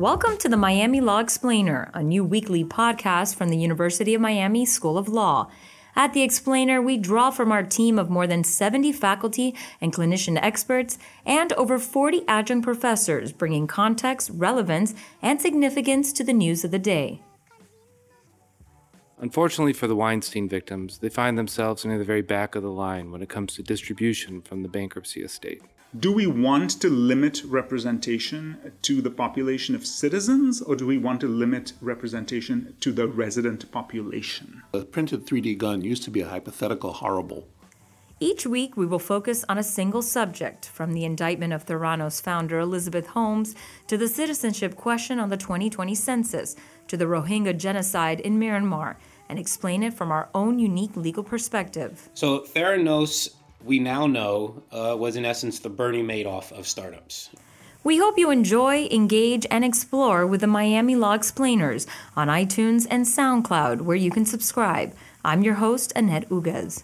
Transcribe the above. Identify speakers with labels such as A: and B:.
A: Welcome to the Miami Law Explainer, a new weekly podcast from the University of Miami School of Law. At The Explainer, we draw from our team of more than 70 faculty and clinician experts and over 40 adjunct professors, bringing context, relevance, and significance to the news of the day.
B: Unfortunately for the Weinstein victims, they find themselves near the very back of the line when it comes to distribution from the bankruptcy estate.
C: Do we want to limit representation to the population of citizens, or do we want to limit representation to the resident population?
D: A printed 3D gun used to be a hypothetical horrible.
A: Each week, we will focus on a single subject, from the indictment of Theranos founder Elizabeth Holmes to the citizenship question on the 2020 census to the Rohingya genocide in Myanmar and explain it from our own unique legal perspective.
E: So, Theranos, we now know, uh, was in essence the Bernie Madoff of startups.
A: We hope you enjoy, engage, and explore with the Miami Law Explainers on iTunes and SoundCloud, where you can subscribe. I'm your host, Annette Ugas.